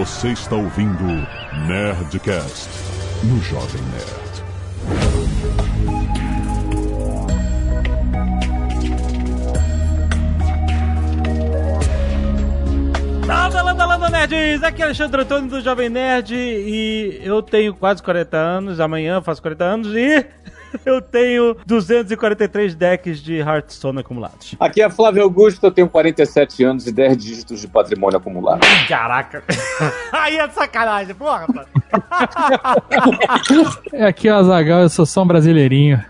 Você está ouvindo Nerdcast no Jovem Nerd. Landa, landa, landa, nerds! Aqui é Alexandre Antônio do Jovem Nerd e eu tenho quase 40 anos, amanhã faço 40 anos e eu tenho 243 decks de Hearthstone acumulados. Aqui é Flávio Augusto, eu tenho 47 anos e 10 dígitos de patrimônio acumulado. Caraca! Aí é sacanagem, porra, rapaz. É aqui o Azagal, eu sou só um brasileirinho.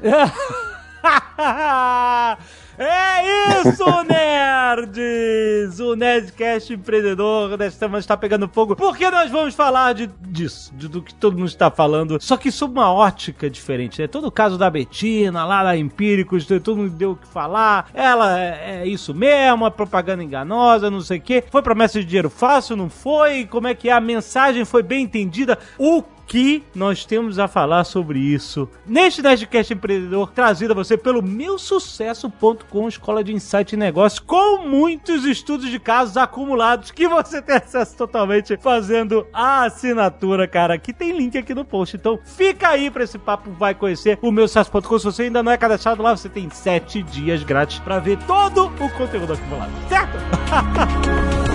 É isso, nerds! O Nerdcast empreendedor desta semana está pegando fogo porque nós vamos falar de, disso, de- do que todo mundo está falando, só que sob uma ótica diferente, né? Todo o caso da Betina, lá da Empíricos, todo mundo deu o que falar, ela é, é isso mesmo, é propaganda enganosa, não sei o quê. Foi promessa de dinheiro fácil, não foi? Como é que é? A mensagem foi bem entendida? O que nós temos a falar sobre isso neste Nerdcast Empreendedor, trazido a você pelo meusucesso.com, Escola de Insight e Negócios, com muitos estudos de casos acumulados que você tem acesso totalmente fazendo a assinatura, cara, que tem link aqui no post. Então fica aí pra esse papo, vai conhecer o meusucesso.com. Se você ainda não é cadastrado lá, você tem sete dias grátis pra ver todo o conteúdo acumulado, certo?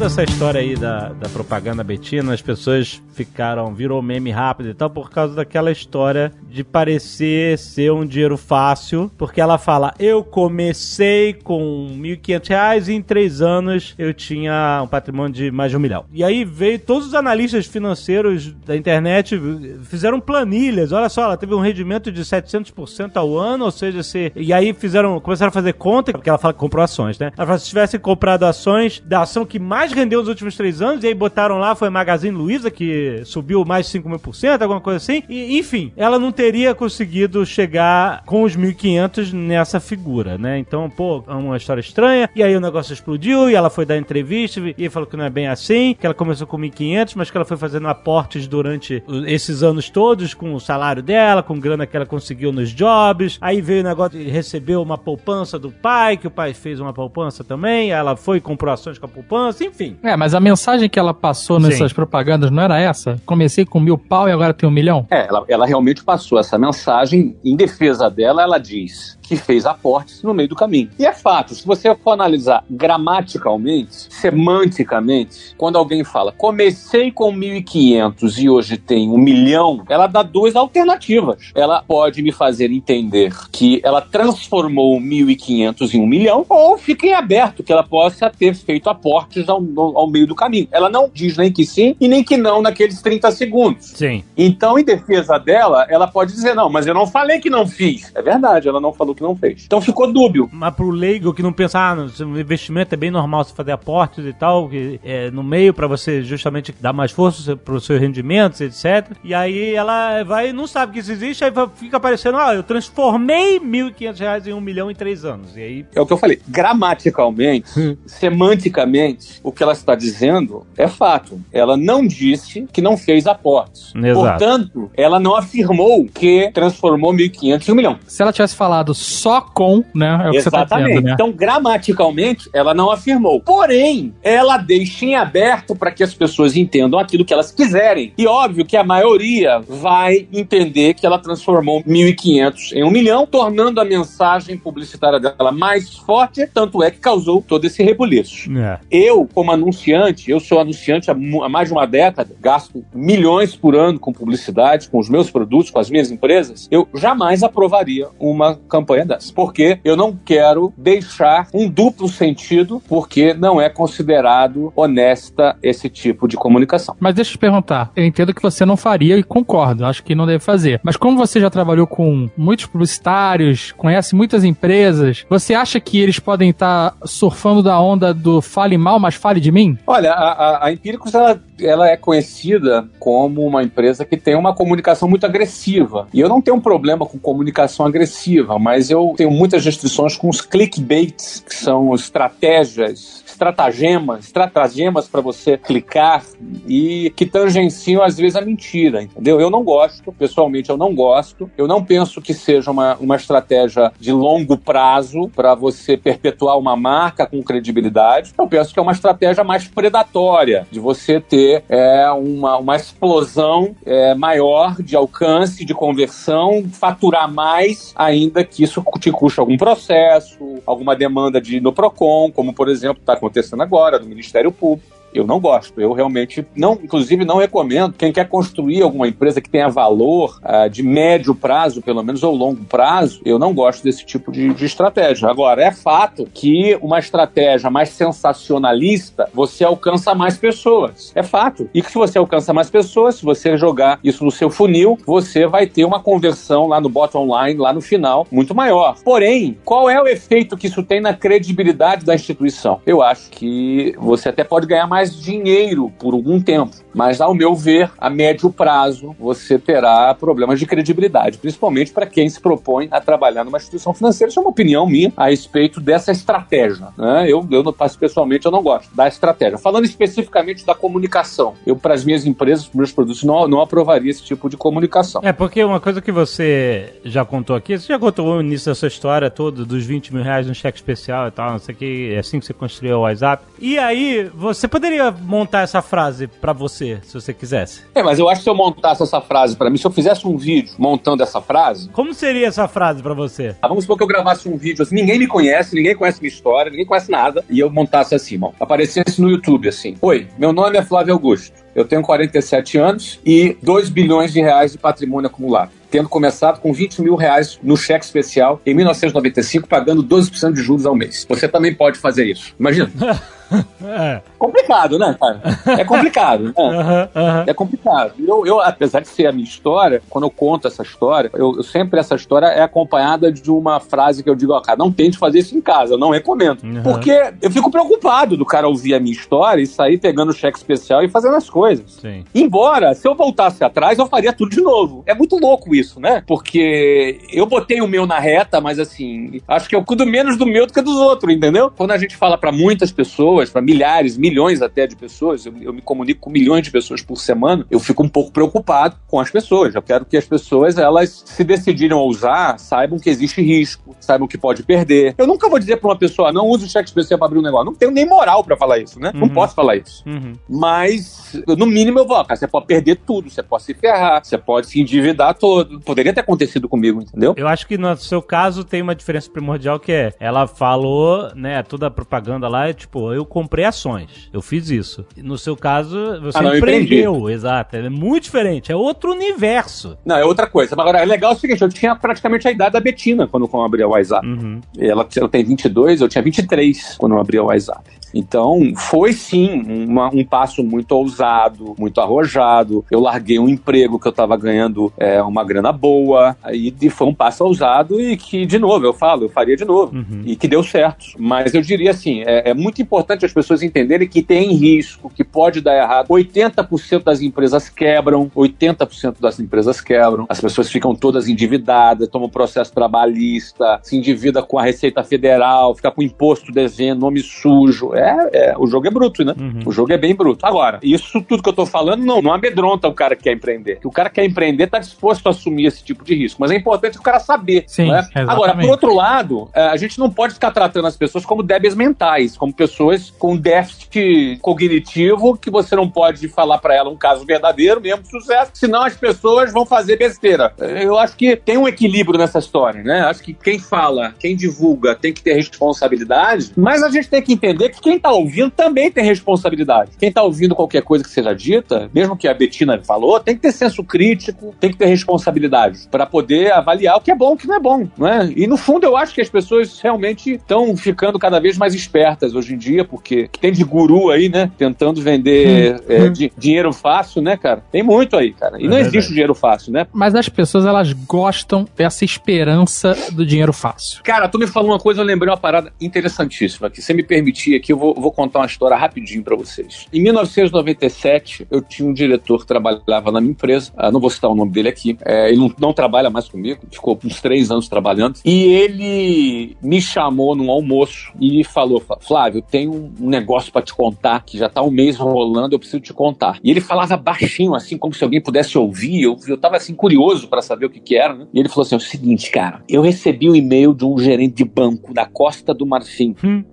toda essa história aí da, da propaganda betina, as pessoas ficaram, virou meme rápido e tal, por causa daquela história de parecer ser um dinheiro fácil, porque ela fala, eu comecei com 1.500 reais e em três anos eu tinha um patrimônio de mais de um milhão. E aí veio todos os analistas financeiros da internet, fizeram planilhas, olha só, ela teve um rendimento de 700% ao ano, ou seja, se... e aí fizeram, começaram a fazer conta, porque ela fala comprou ações, né? Ela fala, se tivesse comprado ações da ação que mais rendeu nos últimos três anos, e aí botaram lá, foi Magazine Luiza, que subiu mais de 5 mil por cento, alguma coisa assim, e enfim, ela não teria conseguido chegar com os 1.500 nessa figura, né? Então, pô, é uma história estranha, e aí o negócio explodiu, e ela foi dar entrevista, e falou que não é bem assim, que ela começou com 1.500, mas que ela foi fazendo aportes durante esses anos todos, com o salário dela, com grana que ela conseguiu nos jobs, aí veio o negócio de receber uma poupança do pai, que o pai fez uma poupança também, ela foi e comprou ações com a poupança, enfim. É, mas a mensagem que ela passou Sim. nessas propagandas não era essa? Comecei com mil pau e agora tenho um milhão? É, ela, ela realmente passou essa mensagem. Em defesa dela, ela diz que fez aportes no meio do caminho. E é fato, se você for analisar gramaticalmente, semanticamente, quando alguém fala comecei com 1.500 e hoje tenho um milhão, ela dá duas alternativas. Ela pode me fazer entender que ela transformou 1.500 em um milhão, ou fica em aberto que ela possa ter feito aportes ao, ao meio do caminho. Ela não diz nem que sim e nem que não naqueles 30 segundos. Sim. Então, em defesa dela, ela pode dizer: não, mas eu não falei que não fiz. É verdade, ela não falou que não fez. Então ficou dúbio. Mas pro leigo que não pensa, ah, no no investimento é bem normal você fazer aportes e tal, que é, no meio pra você justamente dar mais força para os seus rendimentos, etc. E aí ela vai e não sabe que isso existe, aí fica aparecendo, ah, eu transformei 1.500 reais em um milhão em três anos. E aí, É o que eu falei. Gramaticalmente, semanticamente, o que ela está dizendo é fato. Ela não disse que não fez aportes. Exato. Portanto, ela não afirmou que transformou 1.500 em um milhão. Se ela tivesse falado só com, né? É o que você tá Exatamente. dizendo, né? Então, gramaticalmente, ela não afirmou. Porém, ela deixa em aberto para que as pessoas entendam aquilo que elas quiserem. E óbvio que a maioria vai entender que ela transformou 1.500 em um milhão, tornando a mensagem publicitária dela mais forte, tanto é que causou todo esse rebuliço. é. Eu, como anunciante, eu sou anunciante há mais de uma década, gasto milhões por ano com publicidade, com os meus produtos, com as minhas empresas, eu jamais aprovaria uma campanha Porque eu não quero deixar um duplo sentido, porque não é considerado honesta esse tipo de comunicação. Mas deixa eu te perguntar. Eu entendo que você não faria e concordo. Acho que não deve fazer. Mas como você já trabalhou com muitos publicitários, conhece muitas empresas, você acha que eles podem estar surfando da onda do fale mal, mas fale de mim? Olha, a, a, a Empíricos ela, ela é conhecida como uma empresa que tem uma comunicação muito agressiva. E eu não tenho um problema com comunicação agressiva, mas mas eu tenho muitas restrições com os clickbaits, que são estratégias estratagemas, estratagemas para você clicar e que tangenciam às vezes a mentira, entendeu? Eu não gosto, pessoalmente eu não gosto. Eu não penso que seja uma, uma estratégia de longo prazo para você perpetuar uma marca com credibilidade. Eu penso que é uma estratégia mais predatória, de você ter é, uma, uma explosão é, maior de alcance, de conversão, faturar mais, ainda que isso te custe algum processo, alguma demanda de no PROCON, como por exemplo está acontecendo agora, do Ministério Público. Eu não gosto. Eu realmente não, inclusive, não recomendo. Quem quer construir alguma empresa que tenha valor uh, de médio prazo, pelo menos, ou longo prazo, eu não gosto desse tipo de, de, estratégia. Agora, é fato que uma estratégia mais sensacionalista, você alcança mais pessoas. É fato. E que se você alcança mais pessoas, se você jogar isso no seu funil, você vai ter uma conversão lá no bottom line, lá no final, muito maior. Porém, qual é o efeito que isso tem na credibilidade da instituição? Eu acho que você até pode ganhar mais mais dinheiro por algum tempo. Mas, ao meu ver, a médio prazo, você terá problemas de credibilidade, principalmente para quem se propõe a trabalhar numa instituição financeira. Isso é uma opinião minha a respeito dessa estratégia. Né? Eu, eu, pessoalmente, eu não gosto da estratégia. Falando especificamente da comunicação, eu, para as minhas empresas, para os meus produtos, não, não aprovaria esse tipo de comunicação. É, porque uma coisa que você já contou aqui, você já contou no início dessa história toda dos 20 mil reais no cheque especial e tal, não sei o que, é assim que você construiu o WhatsApp. E aí, você poderia montar essa frase para você você, se você quisesse. É, mas eu acho que se eu montasse essa frase para mim, se eu fizesse um vídeo montando essa frase. Como seria essa frase para você? Ah, vamos supor que eu gravasse um vídeo assim, ninguém me conhece, ninguém conhece minha história, ninguém conhece nada, e eu montasse assim, bom, aparecesse no YouTube assim: Oi, meu nome é Flávio Augusto. Eu tenho 47 anos e 2 bilhões de reais de patrimônio acumulado tendo começado com 20 mil reais no cheque especial em 1995, pagando 12% de juros ao mês. Você também pode fazer isso. Imagina. É. Complicado, né, cara? É complicado. Né? Uhum, uhum. É complicado. Eu, eu, apesar de ser a minha história, quando eu conto essa história, eu, eu, sempre essa história é acompanhada de uma frase que eu digo, ó, cara, não tente fazer isso em casa, eu não recomendo. Uhum. Porque eu fico preocupado do cara ouvir a minha história e sair pegando o cheque especial e fazendo as coisas. Sim. Embora, se eu voltasse atrás, eu faria tudo de novo. É muito louco isso, né? Porque eu botei o meu na reta, mas assim, acho que eu cuido menos do meu do que dos outros, entendeu? Quando a gente fala para muitas pessoas, pessoas, para milhares, milhões até de pessoas, eu, eu, me comunico com milhões de pessoas por semana, eu fico um pouco preocupado com as pessoas. Eu quero que as pessoas, elas se decidirem a usar, saibam que existe risco, saibam que pode perder. Eu nunca vou dizer para uma pessoa, não use o cheque especial para abrir um negócio. Não tenho nem moral para falar isso, né? Uhum. Não posso falar isso. Uhum. Mas, no mínimo, eu vou, cara, você pode perder tudo, você pode se ferrar, você pode se endividar todo. Poderia ter acontecido comigo, entendeu? Eu acho que no seu caso tem uma diferença primordial que é, ela falou, né, toda a propaganda lá, é tipo, eu comprei ações. Eu fiz isso. No seu caso, você ah, empreendeu. Exato. É muito diferente. É outro universo. Não, é outra coisa. Mas agora, é legal o seguinte: eu tinha praticamente a idade da Betina quando eu abri o WhatsApp. Uhum. Ela, ela tem 22, eu tinha 23 quando eu abri o WhatsApp. Então, foi sim uma, um passo muito ousado, muito arrojado. Eu larguei um emprego que eu estava ganhando é, uma grana boa, aí foi um passo ousado e que, de novo, eu falo, eu faria de novo. Uhum. E que deu certo. Mas eu diria assim: é, é muito importante as pessoas entenderem que tem risco, que pode dar errado. 80% das empresas quebram, 80% das empresas quebram, as pessoas ficam todas endividadas, tomam processo trabalhista, se endivida com a Receita Federal, fica com imposto devendo, nome sujo é, é, o jogo é bruto, né? Uhum. O jogo é bem bruto. Agora, isso tudo que eu tô falando não, não amedronta o cara que quer empreender. Que o cara que quer empreender tá disposto a assumir esse tipo de risco. Mas é importante o cara saber. Sim, né? Agora, por outro lado, é, a gente não pode ficar tratando as pessoas como débeis mentais, como pessoas com déficit cognitivo que você não pode falar para ela um caso verdadeiro, mesmo sucesso, senão as pessoas vão fazer besteira. Eu acho que tem um equilíbrio nessa história, né? Acho que quem fala, quem divulga, tem que ter responsabilidade, mas a gente tem que entender que quem está ouvindo também tem responsabilidade. Quem está ouvindo qualquer coisa que seja dita, mesmo que a Betina falou, tem que ter senso crítico, tem que ter responsabilidade para poder avaliar o que é bom e o que não é bom, não é? E no fundo eu acho que as pessoas realmente estão ficando cada vez mais espertas hoje em dia, porque tem de guru aí, né, tentando vender hum, é, hum. Di dinheiro fácil, né, cara? Tem muito aí, cara. E é não verdade. existe dinheiro fácil, né? Mas as pessoas elas gostam dessa esperança do dinheiro fácil. Cara, tu me falou uma coisa, eu lembrei uma parada interessantíssima que você me permitir aqui, eu vou, vou contar uma história rapidinho para vocês. Em 1997, eu tinha um diretor que trabalhava na minha empresa, ah, não vou citar o nome dele aqui, é, ele não, não, trabalha mais comigo, ficou uns três anos trabalhando, e ele me chamou num almoço e falou, Flávio, tem um, negócio para te contar que já tá um mês rolando, eu preciso te contar. E ele falava baixinho, assim, como se alguém pudesse ouvir, eu, eu tava assim, curioso para saber o que que era, né? E ele falou assim, é o seguinte, cara, eu recebi um e-mail de um gerente de banco da Costa do Marfim. Hum.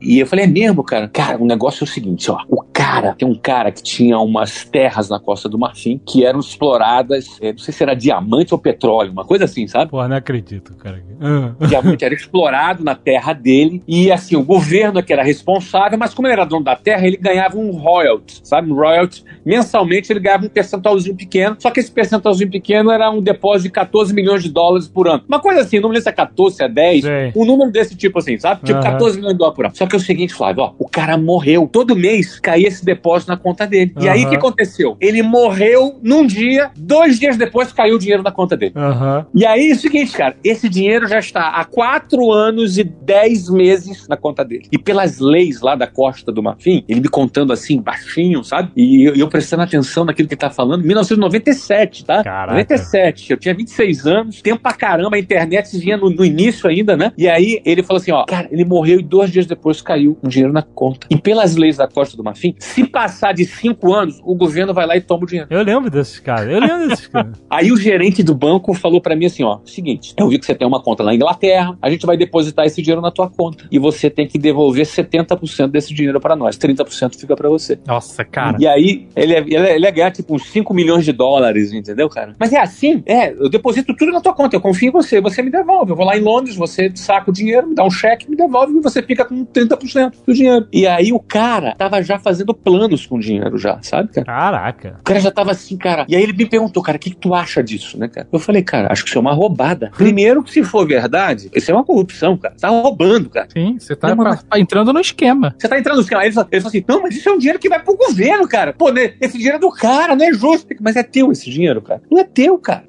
E eu falei, é mesmo, cara? Cara, o negócio é o seguinte, ó, o cara, tem um cara que tinha umas terras na Costa do Marfim que eram exploradas, é, não sei se era diamante ou petróleo, uma coisa assim, sabe? Pô, não acredito, cara. Ah. Diamante era explorado na terra dele e assim, o governo é que era responsável, mas como ele era dono da terra, ele ganhava um royalty, sabe? Um royalty. Mensalmente ele ganhava um percentualzinho pequeno, só que esse percentualzinho pequeno era um depósito de 14 milhões de dólares por ano. Uma coisa assim, não lembro se é 14, se é 10, Sim. um número desse tipo assim, sabe? Tipo uhum. 14 milhões de dólares por ano. Só que é o seguinte, Flávio, ó, o cara morreu. Todo mês caía esse depósito na conta dele. Uhum. E aí o que aconteceu? Ele morreu num dia, dois dias depois caiu o dinheiro na conta dele. Uhum. E aí é o seguinte, cara, esse dinheiro já está há quatro anos e dez meses na conta dele. E pelas leis lá da Costa do Marfim, ele me contando assim, baixinho, sabe? E eu, eu prestando atenção naquilo que ele tá falando, 1997, tá? Caraca. 97. Eu tinha 26 anos, tempo pra caramba, a internet vinha no, no início ainda, né? E aí ele falou assim, ó, cara, ele morreu e dois dias depois caiu o dinheiro na conta. E pelas leis da Costa do Marfim, se passar de cinco anos, o governo vai lá e toma o dinheiro. Eu lembro desses caras, eu lembro desses caras. aí o gerente do banco falou para mim assim, ó, seguinte, eu vi que você tem uma conta lá na Inglaterra, a gente vai depositar esse dinheiro na tua conta e você tem que devolver 70% desse dinheiro para nós, 30% fica para você. Nossa, cara. E aí ele, é, ele, é, ele ia ganhar tipo uns 5 milhões de dólares, entendeu, cara? Mas é assim, é, eu deposito tudo na tua conta, eu confio em você, você me devolve. Eu vou lá em Londres, você saca o dinheiro, me dá um cheque, me devolve e você fica com 30% do dinheiro. E aí o cara tava já fazendo planos com o dinheiro já, sabe, cara? Caraca. O cara já tava assim, cara. E aí ele me perguntou, cara, o que, que tu acha disso, né, cara? Eu falei, cara, acho que isso é uma roubada. Primeiro que se for verdade, isso é uma corrupção, cara. Você tá roubando, cara. Sim, você tá, não, tá entrando no esquema. Você tá entrando no esquema. Aí ele falou, ele falou assim, não, mas isso é um dinheiro que vai pro governo, cara. Pô, né, esse dinheiro é do cara, não é justo. Mas é teu esse dinheiro, cara. Não é teu, cara.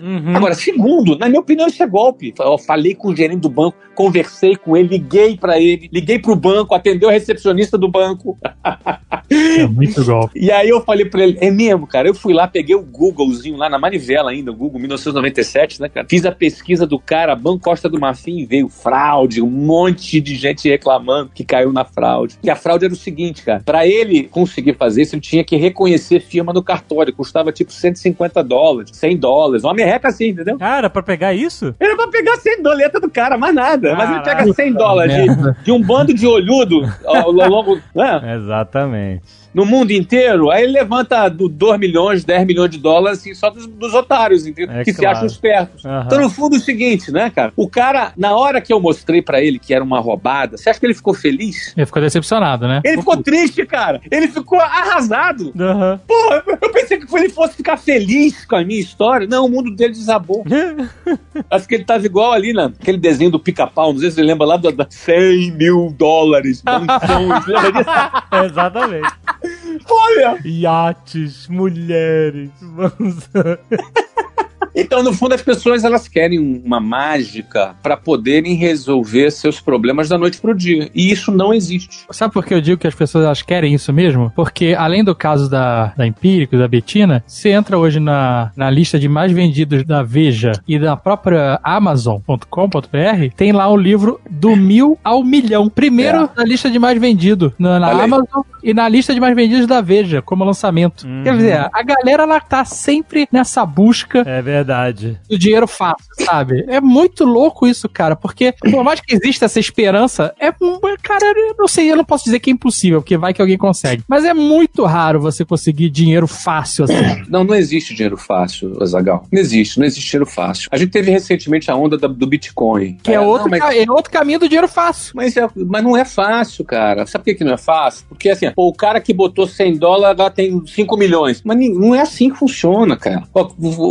Uhum. Agora, segundo, na minha opinião, isso é golpe. Eu falei com o gerente do banco, conversei com ele, liguei para ele, liguei pro banco, atendeu a recepcionista do banco. É muito golpe. E aí eu falei pra ele, é mesmo, cara. Eu fui lá, peguei o Googlezinho lá na manivela ainda, o Google 1997, né, cara? Fiz a pesquisa do cara, Banco Costa do Marfim, veio fraude, um monte de gente reclamando que caiu na fraude. E a fraude era o seguinte, cara. Pra ele conseguir fazer isso, ele tinha que reconhecer firma no cartório. Custava tipo 150 dólares, 100 dólares. Uma merreca assim, entendeu? Cara, pra pegar isso? Era pra pegar 100 doleta do cara, mais nada. Caraca. Mas ele pega 100 dólares de, de, um bando de ao longo. Né? Exatamente no mundo inteiro, aí ele levanta do 2 milhões, 10 milhões de dólares assim, só dos, dos otários, entendeu? É que claro. se acham espertos. Uhum. Então, no fundo, é o seguinte, né, cara? O cara, na hora que eu mostrei para ele que era uma roubada, você acha que ele ficou feliz? Ele ficou decepcionado, né? Ele ficou triste, cara. Ele ficou arrasado. Uhum. Porra, eu pensei que ele fosse ficar feliz com a minha história. Não, o mundo dele desabou. Acho que ele tava igual ali, né? Aquele desenho do pica-pau, não sei se você lembra lá do 100 mil dólares. Exatamente. Olha! Iates, mulheres. Vamos. Então, no fundo, as pessoas elas querem uma mágica para poderem resolver seus problemas da noite pro dia. E isso não existe. Sabe por que eu digo que as pessoas elas querem isso mesmo? Porque, além do caso da, da Empírico, da Betina, você entra hoje na, na lista de mais vendidos da Veja e da própria Amazon.com.br, tem lá o livro do mil ao milhão. Primeiro é. na lista de mais vendido na, na Amazon e na lista de mais vendidos da Veja, como lançamento. Uhum. Quer dizer, a galera ela tá sempre nessa busca. É verdade. O dinheiro fácil, sabe? É muito louco isso, cara, porque por mais que exista essa esperança, é, cara, eu não sei, eu não posso dizer que é impossível, porque vai que alguém consegue. Mas é muito raro você conseguir dinheiro fácil assim. Não, não existe dinheiro fácil, Azagal. Não existe, não existe dinheiro fácil. A gente teve recentemente a onda da, do Bitcoin. Que é, é outro, não, mas... é outro caminho do dinheiro fácil. Mas, é, mas não é fácil, cara. Sabe por que, que não é fácil? Porque assim, pô, o cara que botou 100 dólares agora tem 5 milhões. Mas não é assim que funciona, cara.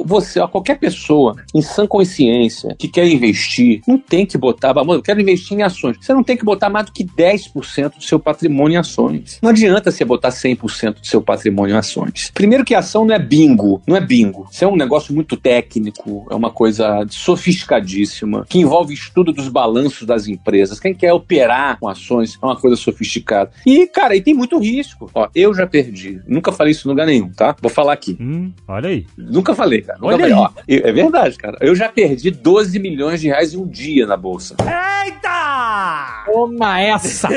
Você, qualquer Qualquer pessoa, em sã consciência, que quer investir, não tem que botar, eu quero investir em ações. Você não tem que botar mais do que 10% do seu patrimônio em ações. Não adianta você botar 100% do seu patrimônio em ações. Primeiro que ação não é bingo, não é bingo. Isso é um negócio muito técnico, é uma coisa sofisticadíssima, que envolve estudo dos balanços das empresas. Quem quer operar com ações é uma coisa sofisticada. E, cara, e tem muito risco. Ó, eu já perdi. Nunca falei isso em lugar nenhum, tá? Vou falar aqui. Hum, olha aí. Nunca falei, cara. Nunca Olha falei. Ó, é verdade, cara. Eu já perdi 12 milhões de reais em um dia na bolsa. Eita! Toma essa!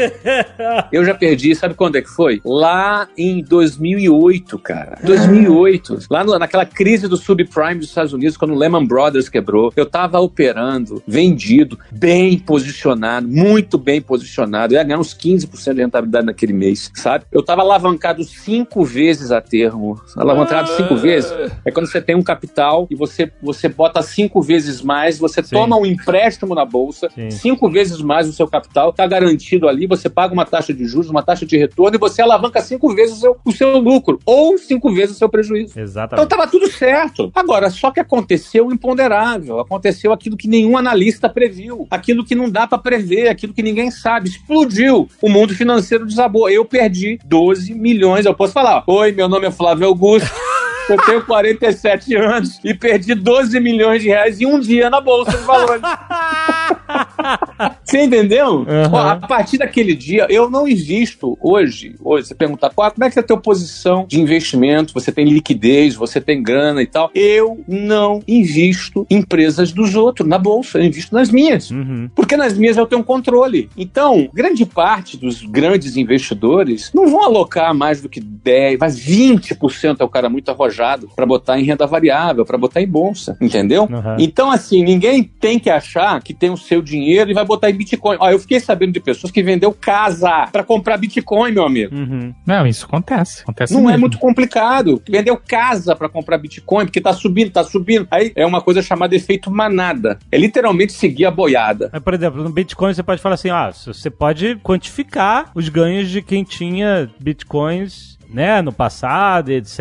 Eu já perdi, sabe quando é que foi? Lá em 2008, cara. 2008. Lá no- naquela crise do subprime dos Estados Unidos, quando o Lehman Brothers quebrou. Eu tava operando, vendido, bem posicionado, muito bem posicionado. Eu ia ganhar uns 15% de rentabilidade naquele mês, sabe? Eu tava alavancado cinco vezes a termo. Alavancado cinco vezes. É quando você tem um capital e você, você bota cinco vezes mais, você Sim. toma um empréstimo na bolsa, Sim. cinco vezes mais o seu capital, tá garantido ali, você paga uma taxa de juros, uma taxa de retorno e você alavanca cinco vezes o seu, o seu lucro, ou cinco vezes o seu prejuízo. Então Exatamente. tava tudo certo. Agora, só que aconteceu o imponderável, aconteceu aquilo que nenhum analista previu, aquilo que não dá para prever, aquilo que ninguém sabe. Explodiu. O mundo financeiro desabou. Eu perdi 12 milhões. Eu posso falar: Oi, meu nome é Flávio Augusto. Eu tenho 47 anos e perdi 12 milhões de reais em um dia na Bolsa de Valores. Você entendeu? Uhum. Ó, a partir daquele dia, eu não invisto hoje. Hoje, você pergunta, qual, como é que é a tua posição de investimento? Você tem liquidez, você tem grana e tal. Eu não invisto em empresas dos outros, na bolsa. Eu invisto nas minhas. Uhum. Porque nas minhas eu tenho controle. Então, grande parte dos grandes investidores não vão alocar mais do que 10, mas 20% é o cara muito arrojado para botar em renda variável, para botar em bolsa, entendeu? Uhum. Então, assim, ninguém tem que achar que tem o seu dinheiro e vai botar em Bitcoin. Ó, eu fiquei sabendo de pessoas que vendeu casa para comprar Bitcoin, meu amigo. Uhum. Não, isso acontece. Acontece Não é mesmo. muito complicado. Vendeu casa para comprar Bitcoin, porque tá subindo, tá subindo. Aí é uma coisa chamada efeito manada. É literalmente seguir a boiada. Mas, por exemplo, no Bitcoin você pode falar assim, ah, você pode quantificar os ganhos de quem tinha Bitcoins, né, no passado, etc.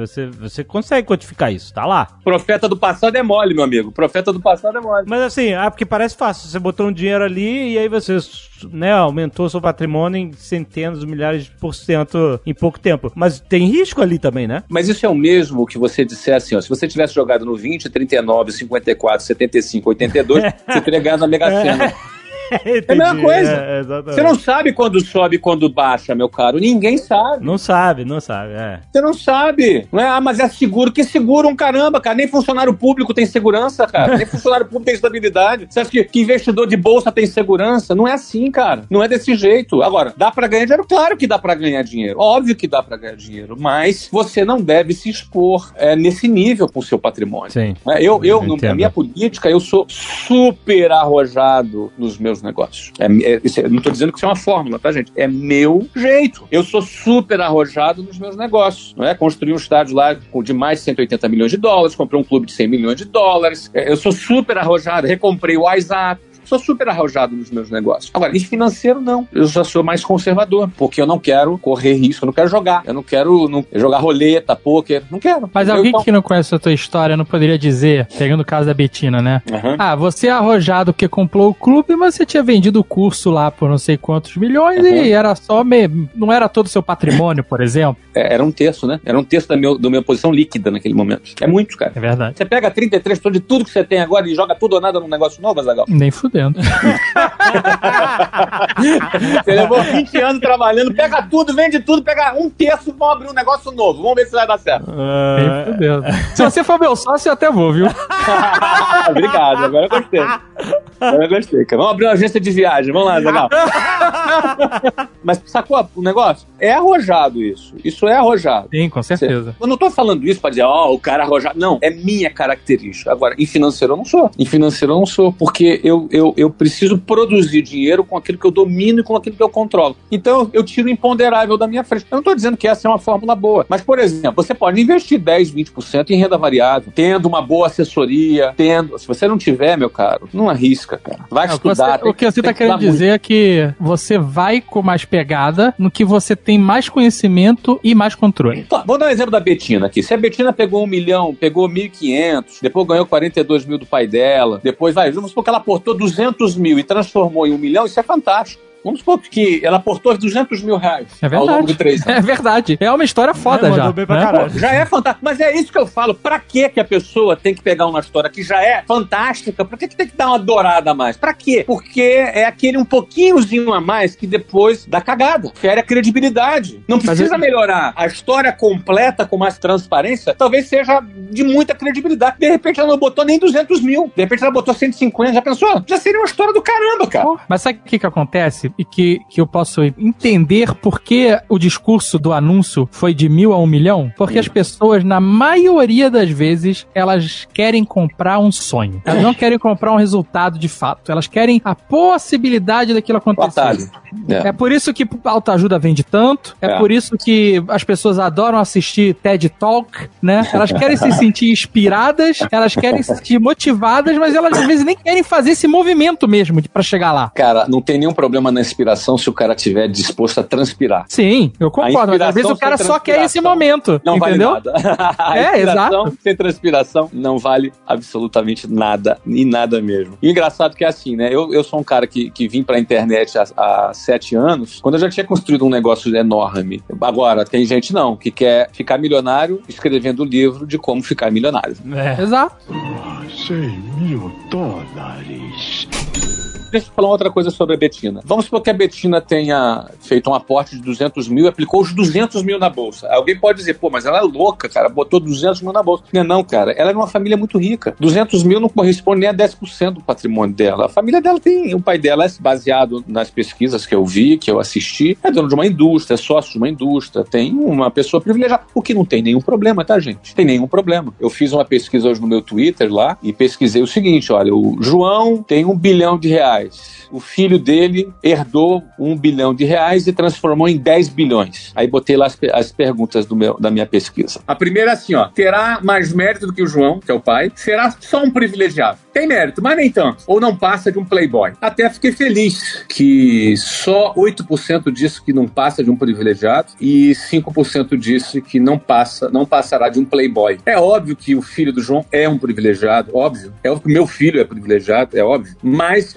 Você, você consegue quantificar isso, tá lá. Profeta do passado é mole, meu amigo. Profeta do passado é mole. Mas assim, ah, porque parece fácil. Você botou um dinheiro ali e aí você, né, aumentou seu patrimônio em centenas milhares de por cento em pouco tempo. Mas tem risco ali também, né? Mas isso é o mesmo que você disser assim, ó, se você tivesse jogado no 20, 39, 54, 75, 82, você teria ganhado na Mega Sena. é a mesma coisa. É. Você não sabe quando sobe e quando baixa, meu caro. Ninguém sabe. Não sabe, não sabe, é. Você não sabe. Não é, ah, mas é seguro. Que seguro um caramba, cara. Nem funcionário público tem segurança, cara. Nem funcionário público tem estabilidade. Você acha que, que investidor de bolsa tem segurança? Não é assim, cara. Não é desse jeito. Agora, dá pra ganhar dinheiro? Claro que dá pra ganhar dinheiro. Óbvio que dá pra ganhar dinheiro. Mas você não deve se expor é, nesse nível com o seu patrimônio. Sim. É, Eu, eu, Eu na minha política, eu sou super arrojado nos meus negócios. É, é, é- não estou dizendo que isso é uma fórmula, tá, gente? É meu jeito. Eu sou super arrojado nos meus negócios. Não é? Construí um estádio lá de mais de 180 milhões de dólares, comprei um clube de 100 milhões de dólares. É, Eu sou super arrojado. Recomprei o WhatsApp. Sou super arrojado nos meus negócios. Agora, em financeiro, não. Eu já sou mais conservador, porque eu não quero correr risco, eu não quero jogar. Eu não quero não- jogar roleta, pôquer. Não quero. Mas Eu, alguém que não conhece a tua história não poderia dizer, pegando o caso da Betina, né? Aham. Ah, você é arrojado porque comprou o clube, mas você tinha vendido o curso lá por não sei quantos milhões Uhum. e era só. Me... Não era todo o seu patrimônio, por exemplo. É, era um terço, né? Era um terço da, meu, da minha posição líquida naquele momento. É muito, cara. É verdade. Você pega 33 de tudo que você tem agora e joga tudo ou nada num negócio novo, Azagal. Nem fudendo. Você levou 20 anos trabalhando, pega tudo, vende tudo, pega um terço, vamos abrir um negócio novo. Vamos ver se vai dar certo. Fudendo. Se você for meu sócio, eu até vou, viu? Obrigado, agora eu gostei. Agora eu gostei. cara. Vamos abrir uma agência de viagem. Vamos lá, Azagal. Mas sacou o negócio? É arrojado isso. Isso é arrojado. Sim, com certeza. Eu não tô falando isso pra dizer, ó, o cara arrojado. Não, é minha característica. Agora, em financeiro eu não sou. Em financeiro eu não sou, porque eu, eu, eu preciso produzir dinheiro com aquilo que eu domino e com aquilo que eu controlo. Então, eu tiro o imponderável da minha frente. Eu não tô dizendo que essa é uma fórmula boa. Mas, por exemplo, você pode investir 10, 20% em renda variável, tendo uma boa assessoria, tendo. Se você não tiver, meu caro, não arrisca, cara. Vai o que você- estudar. o que você está querendo estudar muito. dizer é que você vai com mais pegada, no que você tem mais conhecimento e mais controle. Tá, vou dar um exemplo da Betina aqui. Se a Betina pegou um milhão, pegou 1.500, depois ganhou 42 mil do pai dela, depois vai, vamos supor que ela aportou 200 mil e transformou em um milhão, isso é fantástico. Vamos supor que ela aportou 200 mil reais É ao longo de verdade. três anos. É verdade. É uma história foda É, já. bem pra né? caralho. Já é fantástico. Mas é isso que eu falo. Pra que que a pessoa tem que pegar uma história que já é fantástica? Pra que, que tem que dar uma dourada a mais? Pra quê? Porque é aquele um pouquinhozinho a mais que depois dá cagada. Fere a credibilidade. Não precisa eu- melhorar. A história completa com mais transparência talvez seja de muita credibilidade. De repente ela não botou nem 200 mil. De repente ela botou 150. Já pensou? Já seria uma história do caramba, cara. Mas sabe o que, que acontece? E que, que eu posso entender por que o discurso do anúncio foi de mil a um milhão? Porque as pessoas, na maioria das vezes, elas querem comprar um sonho. Elas não querem comprar um resultado de fato. Elas querem a possibilidade daquilo acontecer. atalho. É. É por isso que autoajuda vende tanto, é, É. por isso que as pessoas adoram assistir TED Talk, né? Elas querem se sentir inspiradas, elas querem se sentir motivadas, mas elas às vezes nem querem fazer esse movimento mesmo pra chegar lá. Cara, não tem nenhum problema na inspiração se o cara estiver disposto a transpirar. Sim, eu concordo, mas às vezes o cara só quer esse momento, Não entendeu? vale nada. A É, exato. Sem transpiração não vale absolutamente nada, e nada mesmo. E o engraçado que é assim, né? Eu, eu sou um cara que, que vim pra internet há, há sete anos, quando eu já tinha construído um negócio enorme. Agora, tem gente não, que quer ficar milionário escrevendo livro de como ficar milionário. É. Exato. 100 mil dólares. Deixa eu falar outra coisa sobre a Betina. Vamos supor que a Betina tenha feito um aporte de 200 mil e aplicou os 200 mil na bolsa. Alguém pode dizer, pô, mas ela é louca, cara, botou 200 mil na bolsa. Não, não, cara, ela é uma família muito rica. 200 mil não corresponde nem a 10% do patrimônio dela. A família dela tem, o pai dela é baseado nas pesquisas que eu vi, que eu assisti, é dono de uma indústria, é sócio de uma indústria, tem uma pessoa privilegiada, o que não tem nenhum problema, tá, gente? Tem nenhum problema. Eu fiz uma pesquisa hoje no meu Twitter lá e pesquisei o seguinte, olha, o João tem um bilhão de reais. O filho dele herdou um bilhão de reais e transformou em 10 bilhões. Aí botei lá as, as perguntas meu, da minha pesquisa. A primeira é assim, ó. Terá mais mérito do que o João, que é o pai? Será só um privilegiado? Tem mérito, mas nem tanto. Ou não passa de um playboy. Até fiquei feliz que só 8% disse que não passa de um privilegiado e 5% disse que não passa, não passará de um playboy. É óbvio que o filho do João é um privilegiado, óbvio. É óbvio que meu filho é privilegiado, é óbvio. Mas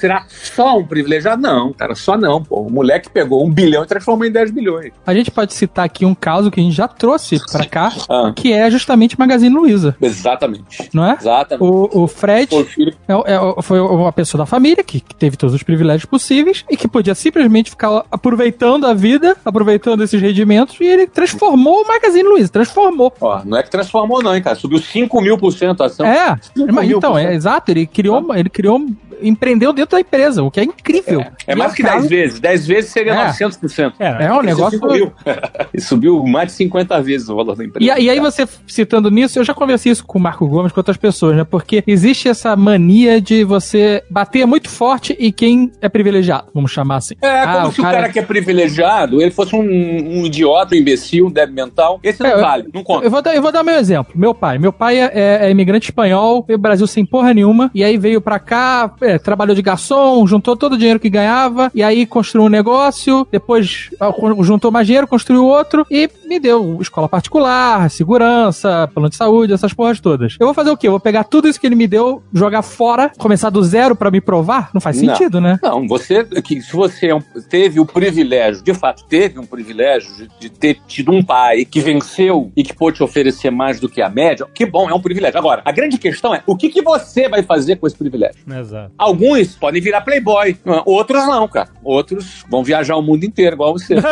será só um privilegiado? Não, cara, só não. Pô. O moleque pegou um bilhão e transformou em 10 bilhões. A gente pode citar aqui um caso que a gente já trouxe pra cá, Ah, que é justamente Magazine Luiza, exatamente. não é? Exatamente. O, o Fred Foi filho é, é- foi uma pessoa da família que, que teve todos os privilégios possíveis e que podia simplesmente ficar aproveitando a vida, aproveitando esses rendimentos, e ele transformou o Magazine Luiza, transformou. Ó, não é que transformou, não, hein, cara. Subiu 5 mil por cento a ação. É, mas então, é exato, ele criou, ele criou, empreendeu dentro da empresa, o que é incrível. É E mais que cara- 10 vezes. 10 vezes seria É. 900%. É, É um negócio. subiu. Subiu mais de 50 vezes o valor da empresa. E, e aí você citando nisso, eu já conversei isso com o Marco Gomes, com outras pessoas, né? Porque existe essa mania de você bater muito forte e quem é privilegiado, vamos chamar assim. É, Ah, como o se o cara- cara que é privilegiado, ele fosse um, um idiota, um imbecil, um débil mental. Esse não É, eu- vale, não conta. Eu vou, dar, eu vou dar meu exemplo. Meu pai. Meu pai é, é- é imigrante espanhol, veio pro Brasil sem porra nenhuma, e aí veio pra cá, é, trabalhou de garçom, juntou todo o dinheiro que ganhava, e aí construiu um negócio, depois ah, juntou mais dinheiro, construiu outro, e me deu escola particular, segurança, plano de saúde, essas porras todas. Eu vou fazer o quê? Eu vou pegar tudo isso que ele me deu, jogar fora, começar do zero pra me provar? Não faz Não. sentido, né? Não, você, que se você é teve o privilégio, de fato, teve um privilégio de, de ter tido um pai que venceu e que pôde te oferecer mais do que a média, que bom, é um privilégio. Agora, a grande questão é, o que, que você vai fazer com esse privilégio? Exato. Alguns podem virar playboy, outros não, cara. Outros vão viajar o mundo inteiro, igual você.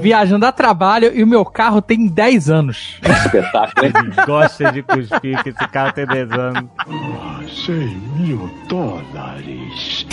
Viajando dá trabalho e o meu carro tem 10 anos. Espetáculo, hein? Ele gosta de cuspir, que esse cara tem 10 anos. 100 mil dólares.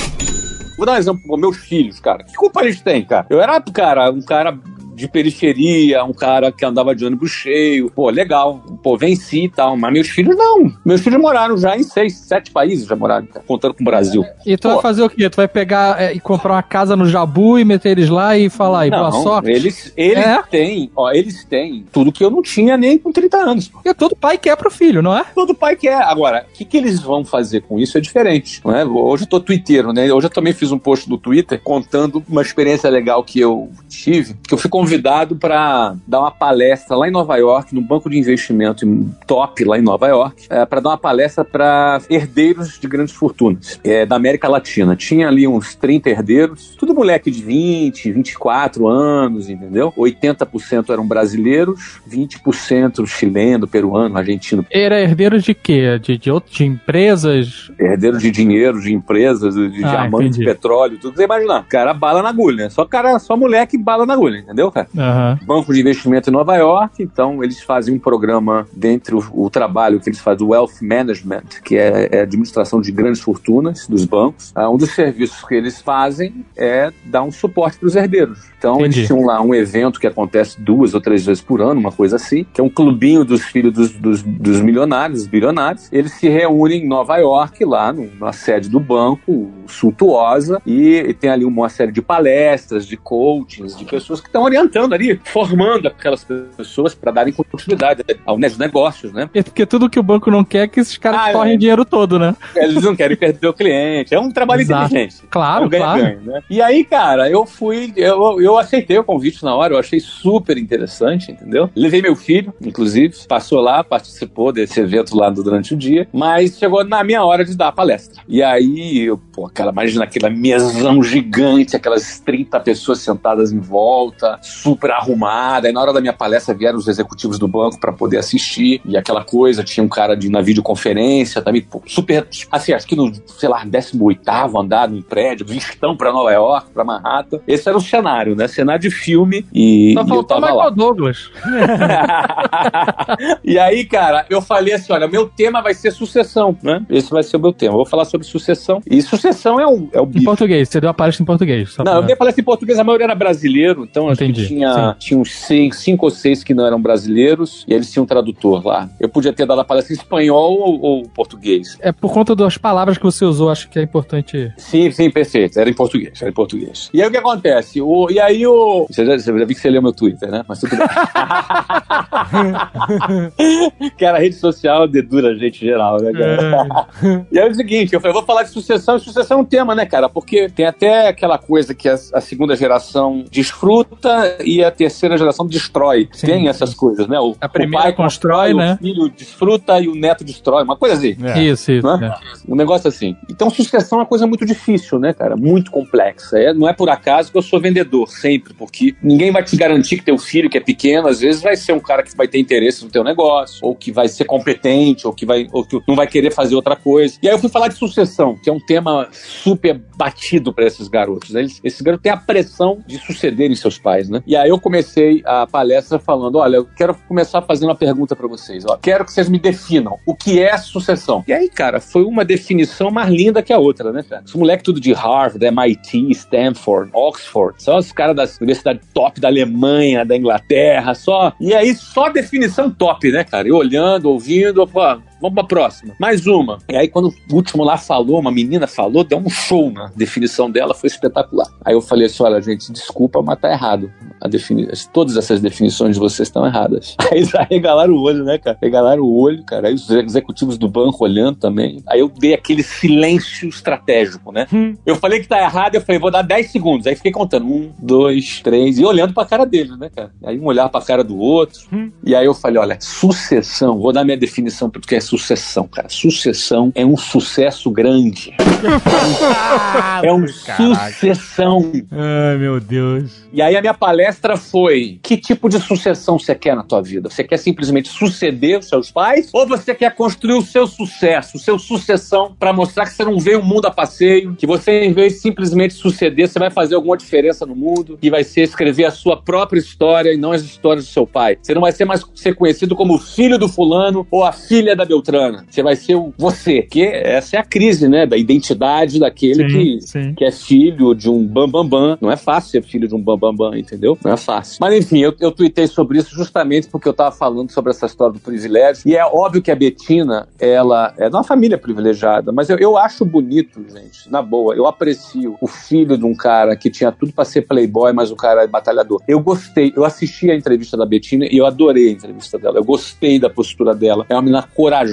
Vou dar um exemplo para meus filhos, cara. Que culpa eles têm, cara? Eu era, cara, um cara de periferia, um cara que andava de ônibus cheio. Pô, legal. Pô, venci e tal. Mas meus filhos não. Meus filhos moraram já em seis, sete países, já moraram, contando com o Brasil. E tu Pô. vai fazer o quê? Tu vai pegar é, e comprar uma casa no Jabu e meter eles lá e falar, e boa sorte? Eles, eles É? têm, ó, eles têm tudo que eu não tinha nem com 30 anos. pô. Todo pai quer pro filho, não é? Todo pai quer. Agora, o que, que eles vão fazer com isso é diferente. Não é? Hoje eu tô twitteiro, né? Hoje eu também fiz um post no Twitter contando uma experiência legal que eu tive, que eu fui convidado para dar uma palestra lá em Nova York, no banco de investimento top lá em Nova York, para dar uma palestra para herdeiros de grandes fortunas é, da América Latina. Tinha ali uns 30 herdeiros, tudo moleque de 20, 24 anos, entendeu? 80% eram brasileiros, 20% chileno, peruano, argentino, Era herdeiro de quê? De, de, outro, de empresas? herdeiro de dinheiro, de empresas, de Ah, diamantes, entendi. petróleo, tudo. Você imagina, cara, bala na agulha. Só cara, só moleque bala na agulha, entendeu, Aham. Banco de investimento em Nova York, então eles fazem um programa dentro o, trabalho que eles fazem, o Wealth Management, que é, é a administração de grandes fortunas dos bancos. Ah, um dos serviços que eles fazem é dar um suporte para os herdeiros. Então Entendi. eles tinham lá um evento que acontece duas ou três vezes por ano, uma coisa assim, que é um clubinho dos filhos dos, dos, dos milionários, dos bilionários. Eles se reúnem em Nova York, lá no- na sede do banco, suntuosa, e, e tem ali uma série de palestras, de coachings, de pessoas que estão orientando ali, formando aquelas pessoas para darem continuidade aos negócios, né? É Porque tudo que o banco não quer é que esses caras Ah, torrem é. dinheiro todo, né? Eles não querem perder o cliente. É um trabalho Exato. inteligente. Claro, É um claro. né? E aí, cara, eu fui, eu, eu aceitei o convite na hora, eu achei super interessante, entendeu? Levei meu filho, inclusive, passou lá, participou desse evento lá durante o dia, mas chegou na minha hora de dar a palestra. E aí, eu, pô, cara, imagina aquela mesão gigante, aquelas 30 pessoas sentadas em volta, super arrumada. Aí na hora da minha palestra vieram os executivos do banco para poder assistir, e aquela coisa, tinha um cara de, na videoconferência também, pô, super, assim, acho que no, sei lá, 18 andar num prédio, vistão pra Nova York, pra Manhattan. Esse era o cenário, né? Cenário de filme, e, Só eu faltou Michael lá. Douglas. e aí, cara, eu falei assim: olha, meu tema vai ser sucessão, né? Esse vai ser o meu tema. Eu vou falar sobre sucessão. E sucessão é o, é o Em bicho. português, você deu a palestra em português. Não, pra- eu dei palestra em português, a maioria era brasileiro, então acho Entendi, tinha, tinha uns cinco, cinco ou seis que não eram brasileiros, e eles tinham um tradutor lá. Eu podia ter dado a palestra em espanhol ou, ou português. É por conta das palavras que você usou, acho que é importante. Sim, sim, perfeito. Era em português, era em português. E aí o que acontece? O, e aí o. Você já, já vi que você leu meu Twitter, né? Mas tudo bem. que era rede social dedura a gente geral, né, cara? E aí é o seguinte, eu falei, eu vou falar de sucessão, e sucessão é um tema, né, cara? Porque tem até aquela coisa que a, a segunda geração desfruta e a terceira geração destrói. Sim. tem essas coisas, né? O, A primeira o pai constrói, né? O filho desfruta e o neto destrói, uma coisa assim. É. Isso, isso. Né? é. Um negócio assim. Então, sucessão é uma coisa muito difícil, né, cara? Muito complexa. É, não é por acaso que eu sou vendedor, sempre, porque ninguém vai te garantir que teu filho, que é pequeno, às vezes vai ser um cara que vai ter interesse no teu negócio, ou que vai ser competente, ou que, vai, ou que não vai querer fazer outra coisa. E aí eu fui falar de sucessão, que é um tema super batido para esses garotos. né? Eles, esses garotos têm a pressão de sucederem seus pais, né? E aí eu comecei a palestra falando: olha, eu quero começar fazendo uma pergunta para vocês. Ó, quero que vocês me definam o que é sucessão. E aí, cara, foi uma definição mais linda que a outra, né, cara? Os moleques tudo de Harvard, MIT, Stanford, Oxford, só os caras das universidades top da Alemanha, da Inglaterra, só. E aí, só definição top, né, cara? Eu olhando, ouvindo, pô, Vamos pra próxima. Mais uma. E aí, quando o último lá falou, uma menina falou, deu um show na definição dela, foi espetacular. Aí eu falei assim: olha, gente, desculpa, mas tá errado. A defini... Todas essas definições de vocês estão erradas. Aí eles arregalaram o olho, né, cara? Regalaram o olho, cara. Aí os executivos do banco olhando também. Aí eu dei aquele silêncio estratégico, né? Eu falei que tá errado, eu falei, vou dar 10 segundos. Aí fiquei contando. Um, dois, três, e olhando pra cara deles, né, cara? Aí um olhava pra cara do outro. E aí eu falei, olha, sucessão, vou dar minha definição do que é sucessão, cara. Sucessão é um sucesso grande. é um sucessão. Ai, meu Deus. E aí a minha palestra foi: que tipo de sucessão você quer na tua vida? Você quer simplesmente suceder os seus pais? Ou você quer construir o seu sucesso, o seu sucessão, para mostrar que você não vê o mundo a passeio, que você, em vez de simplesmente suceder, você vai fazer alguma diferença no mundo, que vai ser escrever a sua própria história e não as histórias do seu pai. Você não vai ser mais ser conhecido como o filho do fulano ou a filha da Beltrano Beltrana. Você vai ser o você. Que essa é a crise, né? Da identidade daquele Sim, que, sim. que é filho de um bambambam. Bam, bam. Não é fácil ser filho de um bambambam, bam, bam, entendeu? Não é fácil. Mas enfim, eu, eu tuitei sobre isso justamente porque eu tava falando sobre essa história do privilégio. E é óbvio que a Betina, ela é de uma família privilegiada, mas eu, eu acho bonito, gente, na boa. Eu aprecio o filho de um cara que tinha tudo pra ser playboy, mas o cara é batalhador. Eu gostei, eu assisti a entrevista da Betina e eu adorei a entrevista dela. Eu gostei da postura dela. É uma menina corajosa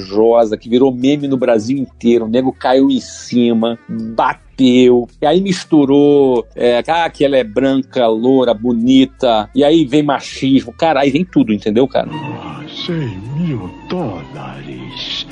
que virou meme no Brasil inteiro. O nego caiu em cima, bateu. E aí misturou, é, ah, que ela é branca, loura, bonita. E aí vem machismo. Cara, aí vem tudo, entendeu, cara? Ah, 100 mil dólares.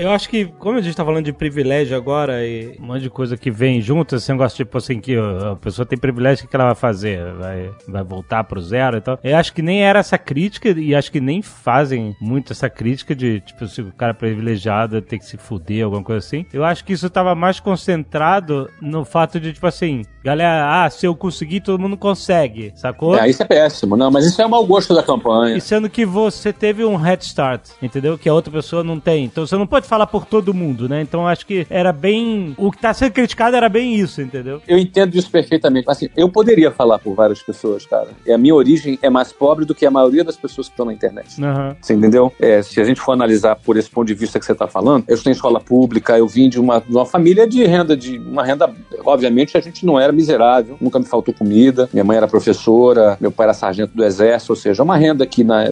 Eu acho que, como a gente tá falando de privilégio agora e um monte de coisa que vem junto, esse negócio tipo assim, que a pessoa tem privilégio, o que que ela vai fazer? Vai, vai voltar pro zero e tal. Eu acho que nem era essa crítica e acho que nem fazem muito essa crítica de, tipo, se o cara é privilegiado tem que se fuder, alguma coisa assim. Eu acho que isso tava mais concentrado no fato de, tipo assim, galera, ah, se eu conseguir, todo mundo consegue, sacou? É, isso é péssimo. Não, mas isso é o mau gosto da campanha. E sendo que você teve um head start, entendeu? Que a outra pessoa não tem. Então você não pode falar por todo mundo, né? Então acho que era bem. O que tá sendo criticado era bem isso, entendeu? Eu entendo isso perfeitamente. Assim, eu poderia falar por várias pessoas, cara. E a minha origem é mais pobre do que a maioria das pessoas que estão na internet. Aham. Você entendeu? É, se a gente for analisar por esse ponto de vista que você está falando, eu estou em escola pública, eu vim de uma, de uma família de renda, de uma renda. Obviamente a gente não era miserável, nunca me faltou comida. Minha mãe era professora, meu pai era sargento do exército, ou seja, uma renda que, na,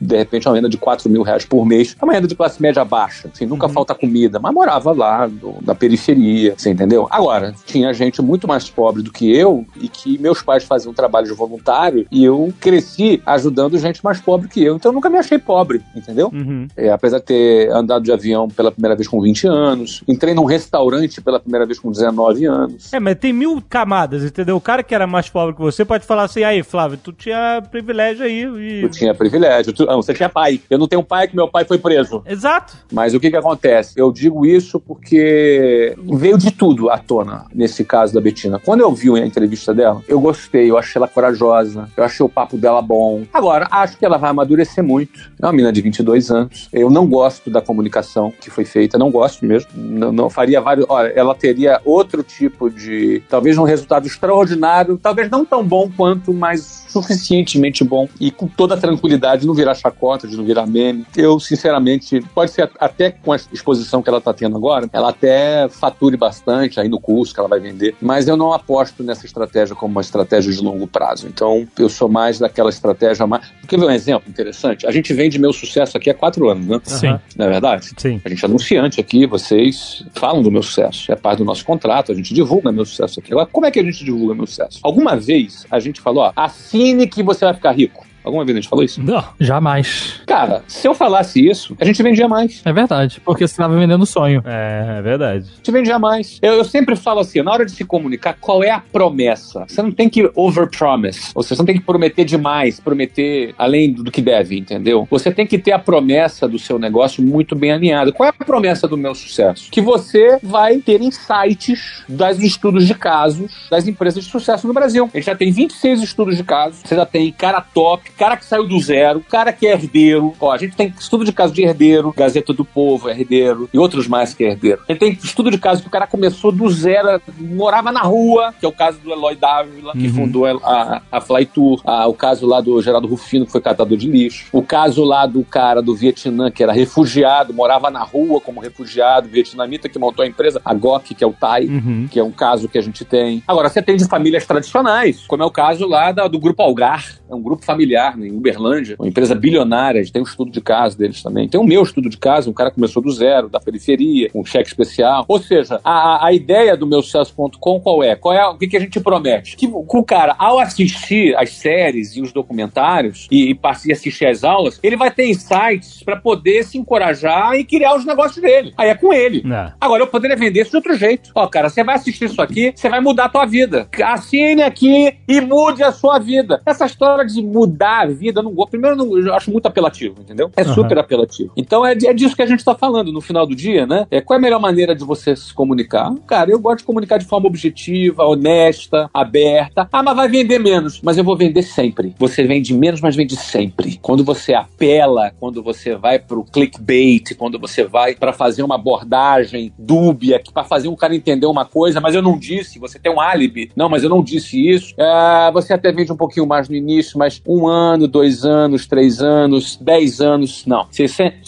de repente, é uma renda de 4 mil reais por mês. É uma renda de classe média baixa. Assim, nunca falta comida, mas morava lá, do- da periferia, você entendeu? Agora, tinha gente muito mais pobre do que eu e que meus pais faziam trabalho de voluntário e eu cresci ajudando gente mais pobre que eu. Então eu nunca me achei pobre, entendeu? Uhum. É, apesar de ter andado de avião pela primeira vez com 20 anos, entrei num restaurante pela primeira vez com 19 anos. É, mas tem mil camadas, entendeu? O cara que era mais pobre que você pode falar assim, aí, Flávio, tu tinha privilégio aí. E... Eu tinha privilégio. Tu- não, você tinha pai. Eu não tenho pai que meu pai foi preso. Exato. Mas o que que acontece? Eu digo isso porque veio de tudo à tona nesse caso da Betina. Quando eu vi a entrevista dela, eu gostei, eu achei ela corajosa, eu achei o papo dela bom. Agora, acho que ela vai amadurecer muito. É uma menina de 22 anos. Eu não gosto da comunicação que foi feita, não gosto mesmo. Não, não faria vários. Olha, ela teria outro tipo de. Talvez um resultado extraordinário, talvez não tão bom quanto, mas suficientemente bom e com toda a tranquilidade, de não virar chacota, de não virar meme. Eu, sinceramente, pode ser até com a exposição que ela está tendo agora, ela até fature bastante aí no curso que ela vai vender, mas eu não aposto nessa estratégia como uma estratégia de longo prazo. Então, eu sou mais daquela estratégia mais. Quer ver um exemplo interessante? A gente vende meu sucesso aqui há quatro anos, né? Sim. Não é verdade? Sim. A gente é anunciante aqui, vocês falam do meu sucesso. É parte do nosso contrato, a gente divulga meu sucesso aqui. Agora, como é que a gente divulga meu sucesso? Alguma vez a gente falou, ó, assine que você vai ficar rico. Alguma vez a gente falou isso? Não. Jamais. Cara, se eu falasse isso, a gente vendia mais. É verdade. Porque você tava vendendo sonho. É, é verdade. A gente vendia mais. Eu, eu sempre falo assim, na hora de se comunicar, qual é a promessa? Você não tem que overpromise. Ou seja, você não tem que prometer demais, prometer além do que deve, entendeu? Você tem que ter a promessa do seu negócio muito bem alinhada. Qual é a promessa do meu sucesso? Que você vai ter insights dos estudos de casos das empresas de sucesso no Brasil. A gente já tem 26 estudos de casos. Você já tem cara top, cara que saiu do zero, cara que é herdeiro. Ó, a gente tem estudo de caso de herdeiro, Gazeta do Povo, herdeiro, e outros mais que é herdeiro. A gente tem estudo de caso que o cara começou do zero, morava na rua, que é o caso do Eloy Dávila, que Uhum. fundou a, a Flytour, a, o caso lá do Geraldo Rufino, que foi catador de lixo, o caso lá do cara do Vietnã, que era refugiado, morava na rua como refugiado, vietnamita, que montou a empresa, a GOC, que é o TAI, Uhum. que é um caso que a gente tem. Agora, você tem de famílias tradicionais, como é o caso lá da- do Grupo Algar, é um grupo familiar em Uberlândia, uma empresa bilionária, a gente tem um estudo de caso deles também. Tem o meu estudo de caso, um cara começou do zero, da periferia, com um cheque especial. Ou seja, a, a ideia do meu sucesso.com qual é? Qual é o que, que a gente promete? Que, o- cara, ao assistir as séries e os documentários e, e e assistir as aulas, ele vai ter insights para poder se encorajar e criar os negócios dele. Aí é com ele. É. Agora, eu poderia vender isso de outro jeito. Ó, cara, você vai assistir isso aqui, você vai mudar a tua vida. Assine aqui e mude a sua vida. Essa história de mudar ah, vida, não gosto. Primeiro, não, eu acho muito apelativo, entendeu? É super apelativo. Então é, é disso que a gente tá falando no final do dia, né? É, qual é a melhor maneira de você se comunicar? Cara, eu gosto de comunicar de forma objetiva, honesta, aberta. Ah, mas vai vender menos. Mas eu vou vender sempre. Você vende menos, mas vende sempre. Quando você apela, quando você vai pro clickbait, quando você vai para fazer uma abordagem dúbia, que para fazer um cara entender uma coisa, mas eu não disse, você tem um álibi. Não, mas eu não disse isso. É, você até vende um pouquinho mais no início, mas um ano, dois anos, três anos, dez anos, não. Você,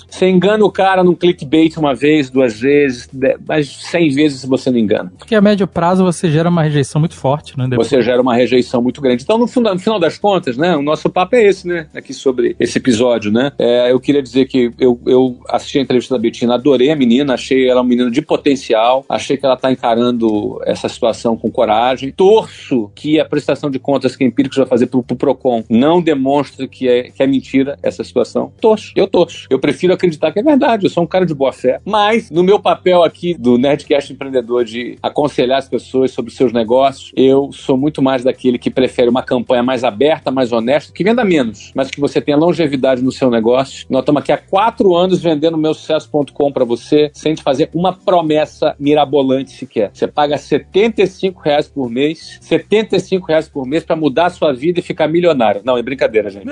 você engana o cara num clickbait uma vez, duas vezes, mas cem vezes você não engana. Porque a médio prazo você gera uma rejeição muito forte, né? Depois. Você gera uma rejeição muito grande. Então, no final, no final das contas, né, o nosso papo é esse, né? Aqui sobre esse episódio, né? É, eu queria dizer que eu, eu assisti a entrevista da Betina, adorei a menina, achei ela uma menina de potencial, achei que ela está encarando essa situação com coragem. Torço que a prestação de contas que a Empíricos vai fazer pro, pro Procon não demonstre que é, que é mentira essa situação. Torço, eu torço. Eu prefiro acreditar que é verdade, eu sou um cara de boa fé. Mas, no meu papel aqui do Nerdcast Empreendedor de aconselhar as pessoas sobre seus negócios, eu sou muito mais daquele que prefere uma campanha mais aberta, mais honesta, que venda menos, mas que você tenha longevidade no seu negócio. Nós estamos aqui há quatro anos vendendo meu sucesso.com para você, sem te fazer uma promessa mirabolante sequer. Você paga 75 reais por mês, 75 reais por mês para mudar a sua vida e ficar milionário. Não, é brincadeira, gente.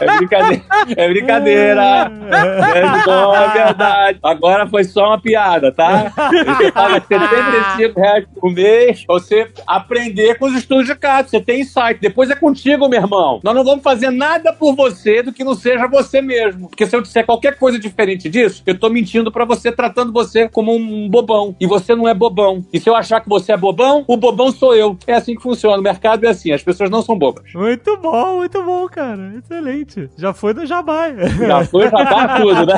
é brincadeira. É brincadeira. É bom, é verdade. Agora foi só uma piada, tá? Você paga 75 reais por mês pra você aprender com os estudos de caso. Você tem insight. Depois é contigo, meu irmão. Nós não vamos fazer nada por você do que não seja você mesmo. Porque se eu disser qualquer coisa diferente disso, eu tô mentindo para você, tratando você como um bobão. E você não é bobão. E se eu achar que você é bobão, o bobão sou eu. É assim que funciona. O mercado é assim. As pessoas não são bobas. Muito bom, muito bom, cara. Excelente. Já foi do Jabá. Já foi Jabá tudo, né?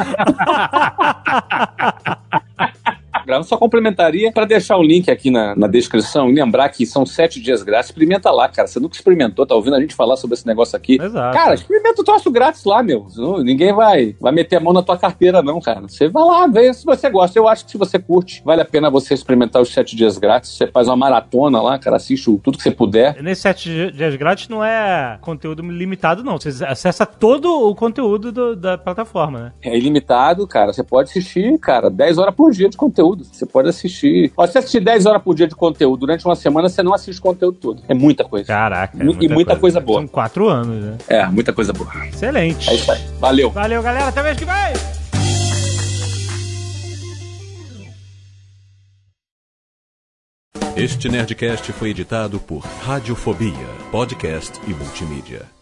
Grava, só complementaria para deixar o link aqui na, na descrição e lembrar que são sete dias grátis. Experimenta lá, cara. Você nunca experimentou, tá ouvindo a gente falar sobre esse negócio aqui. Exato. Cara, experimenta o troço grátis lá, meu. Ninguém vai, vai meter a mão na tua carteira, não, cara. Você vai lá, vê se você gosta. Eu acho que se você curte, vale a pena você experimentar os sete dias grátis. Você faz uma maratona lá, cara, assiste tudo que você puder. Nesses sete dias grátis não é conteúdo limitado, não. Você acessa todo o conteúdo do, da plataforma, né? É ilimitado, cara. Você pode assistir, cara, 10 horas por dia de conteúdo conteúdo. Você pode assistir. Ó, se você assistir 10 horas por dia de conteúdo durante uma semana, você não assiste o conteúdo todo. É muita coisa. Caraca. É muita e muita coisa. coisa. boa. São quatro anos, né? É, muita coisa boa. Excelente. É isso aí. Valeu. Valeu, galera. Até mês que vem. Este Nerdcast foi editado por Radiofobia, podcast e multimídia.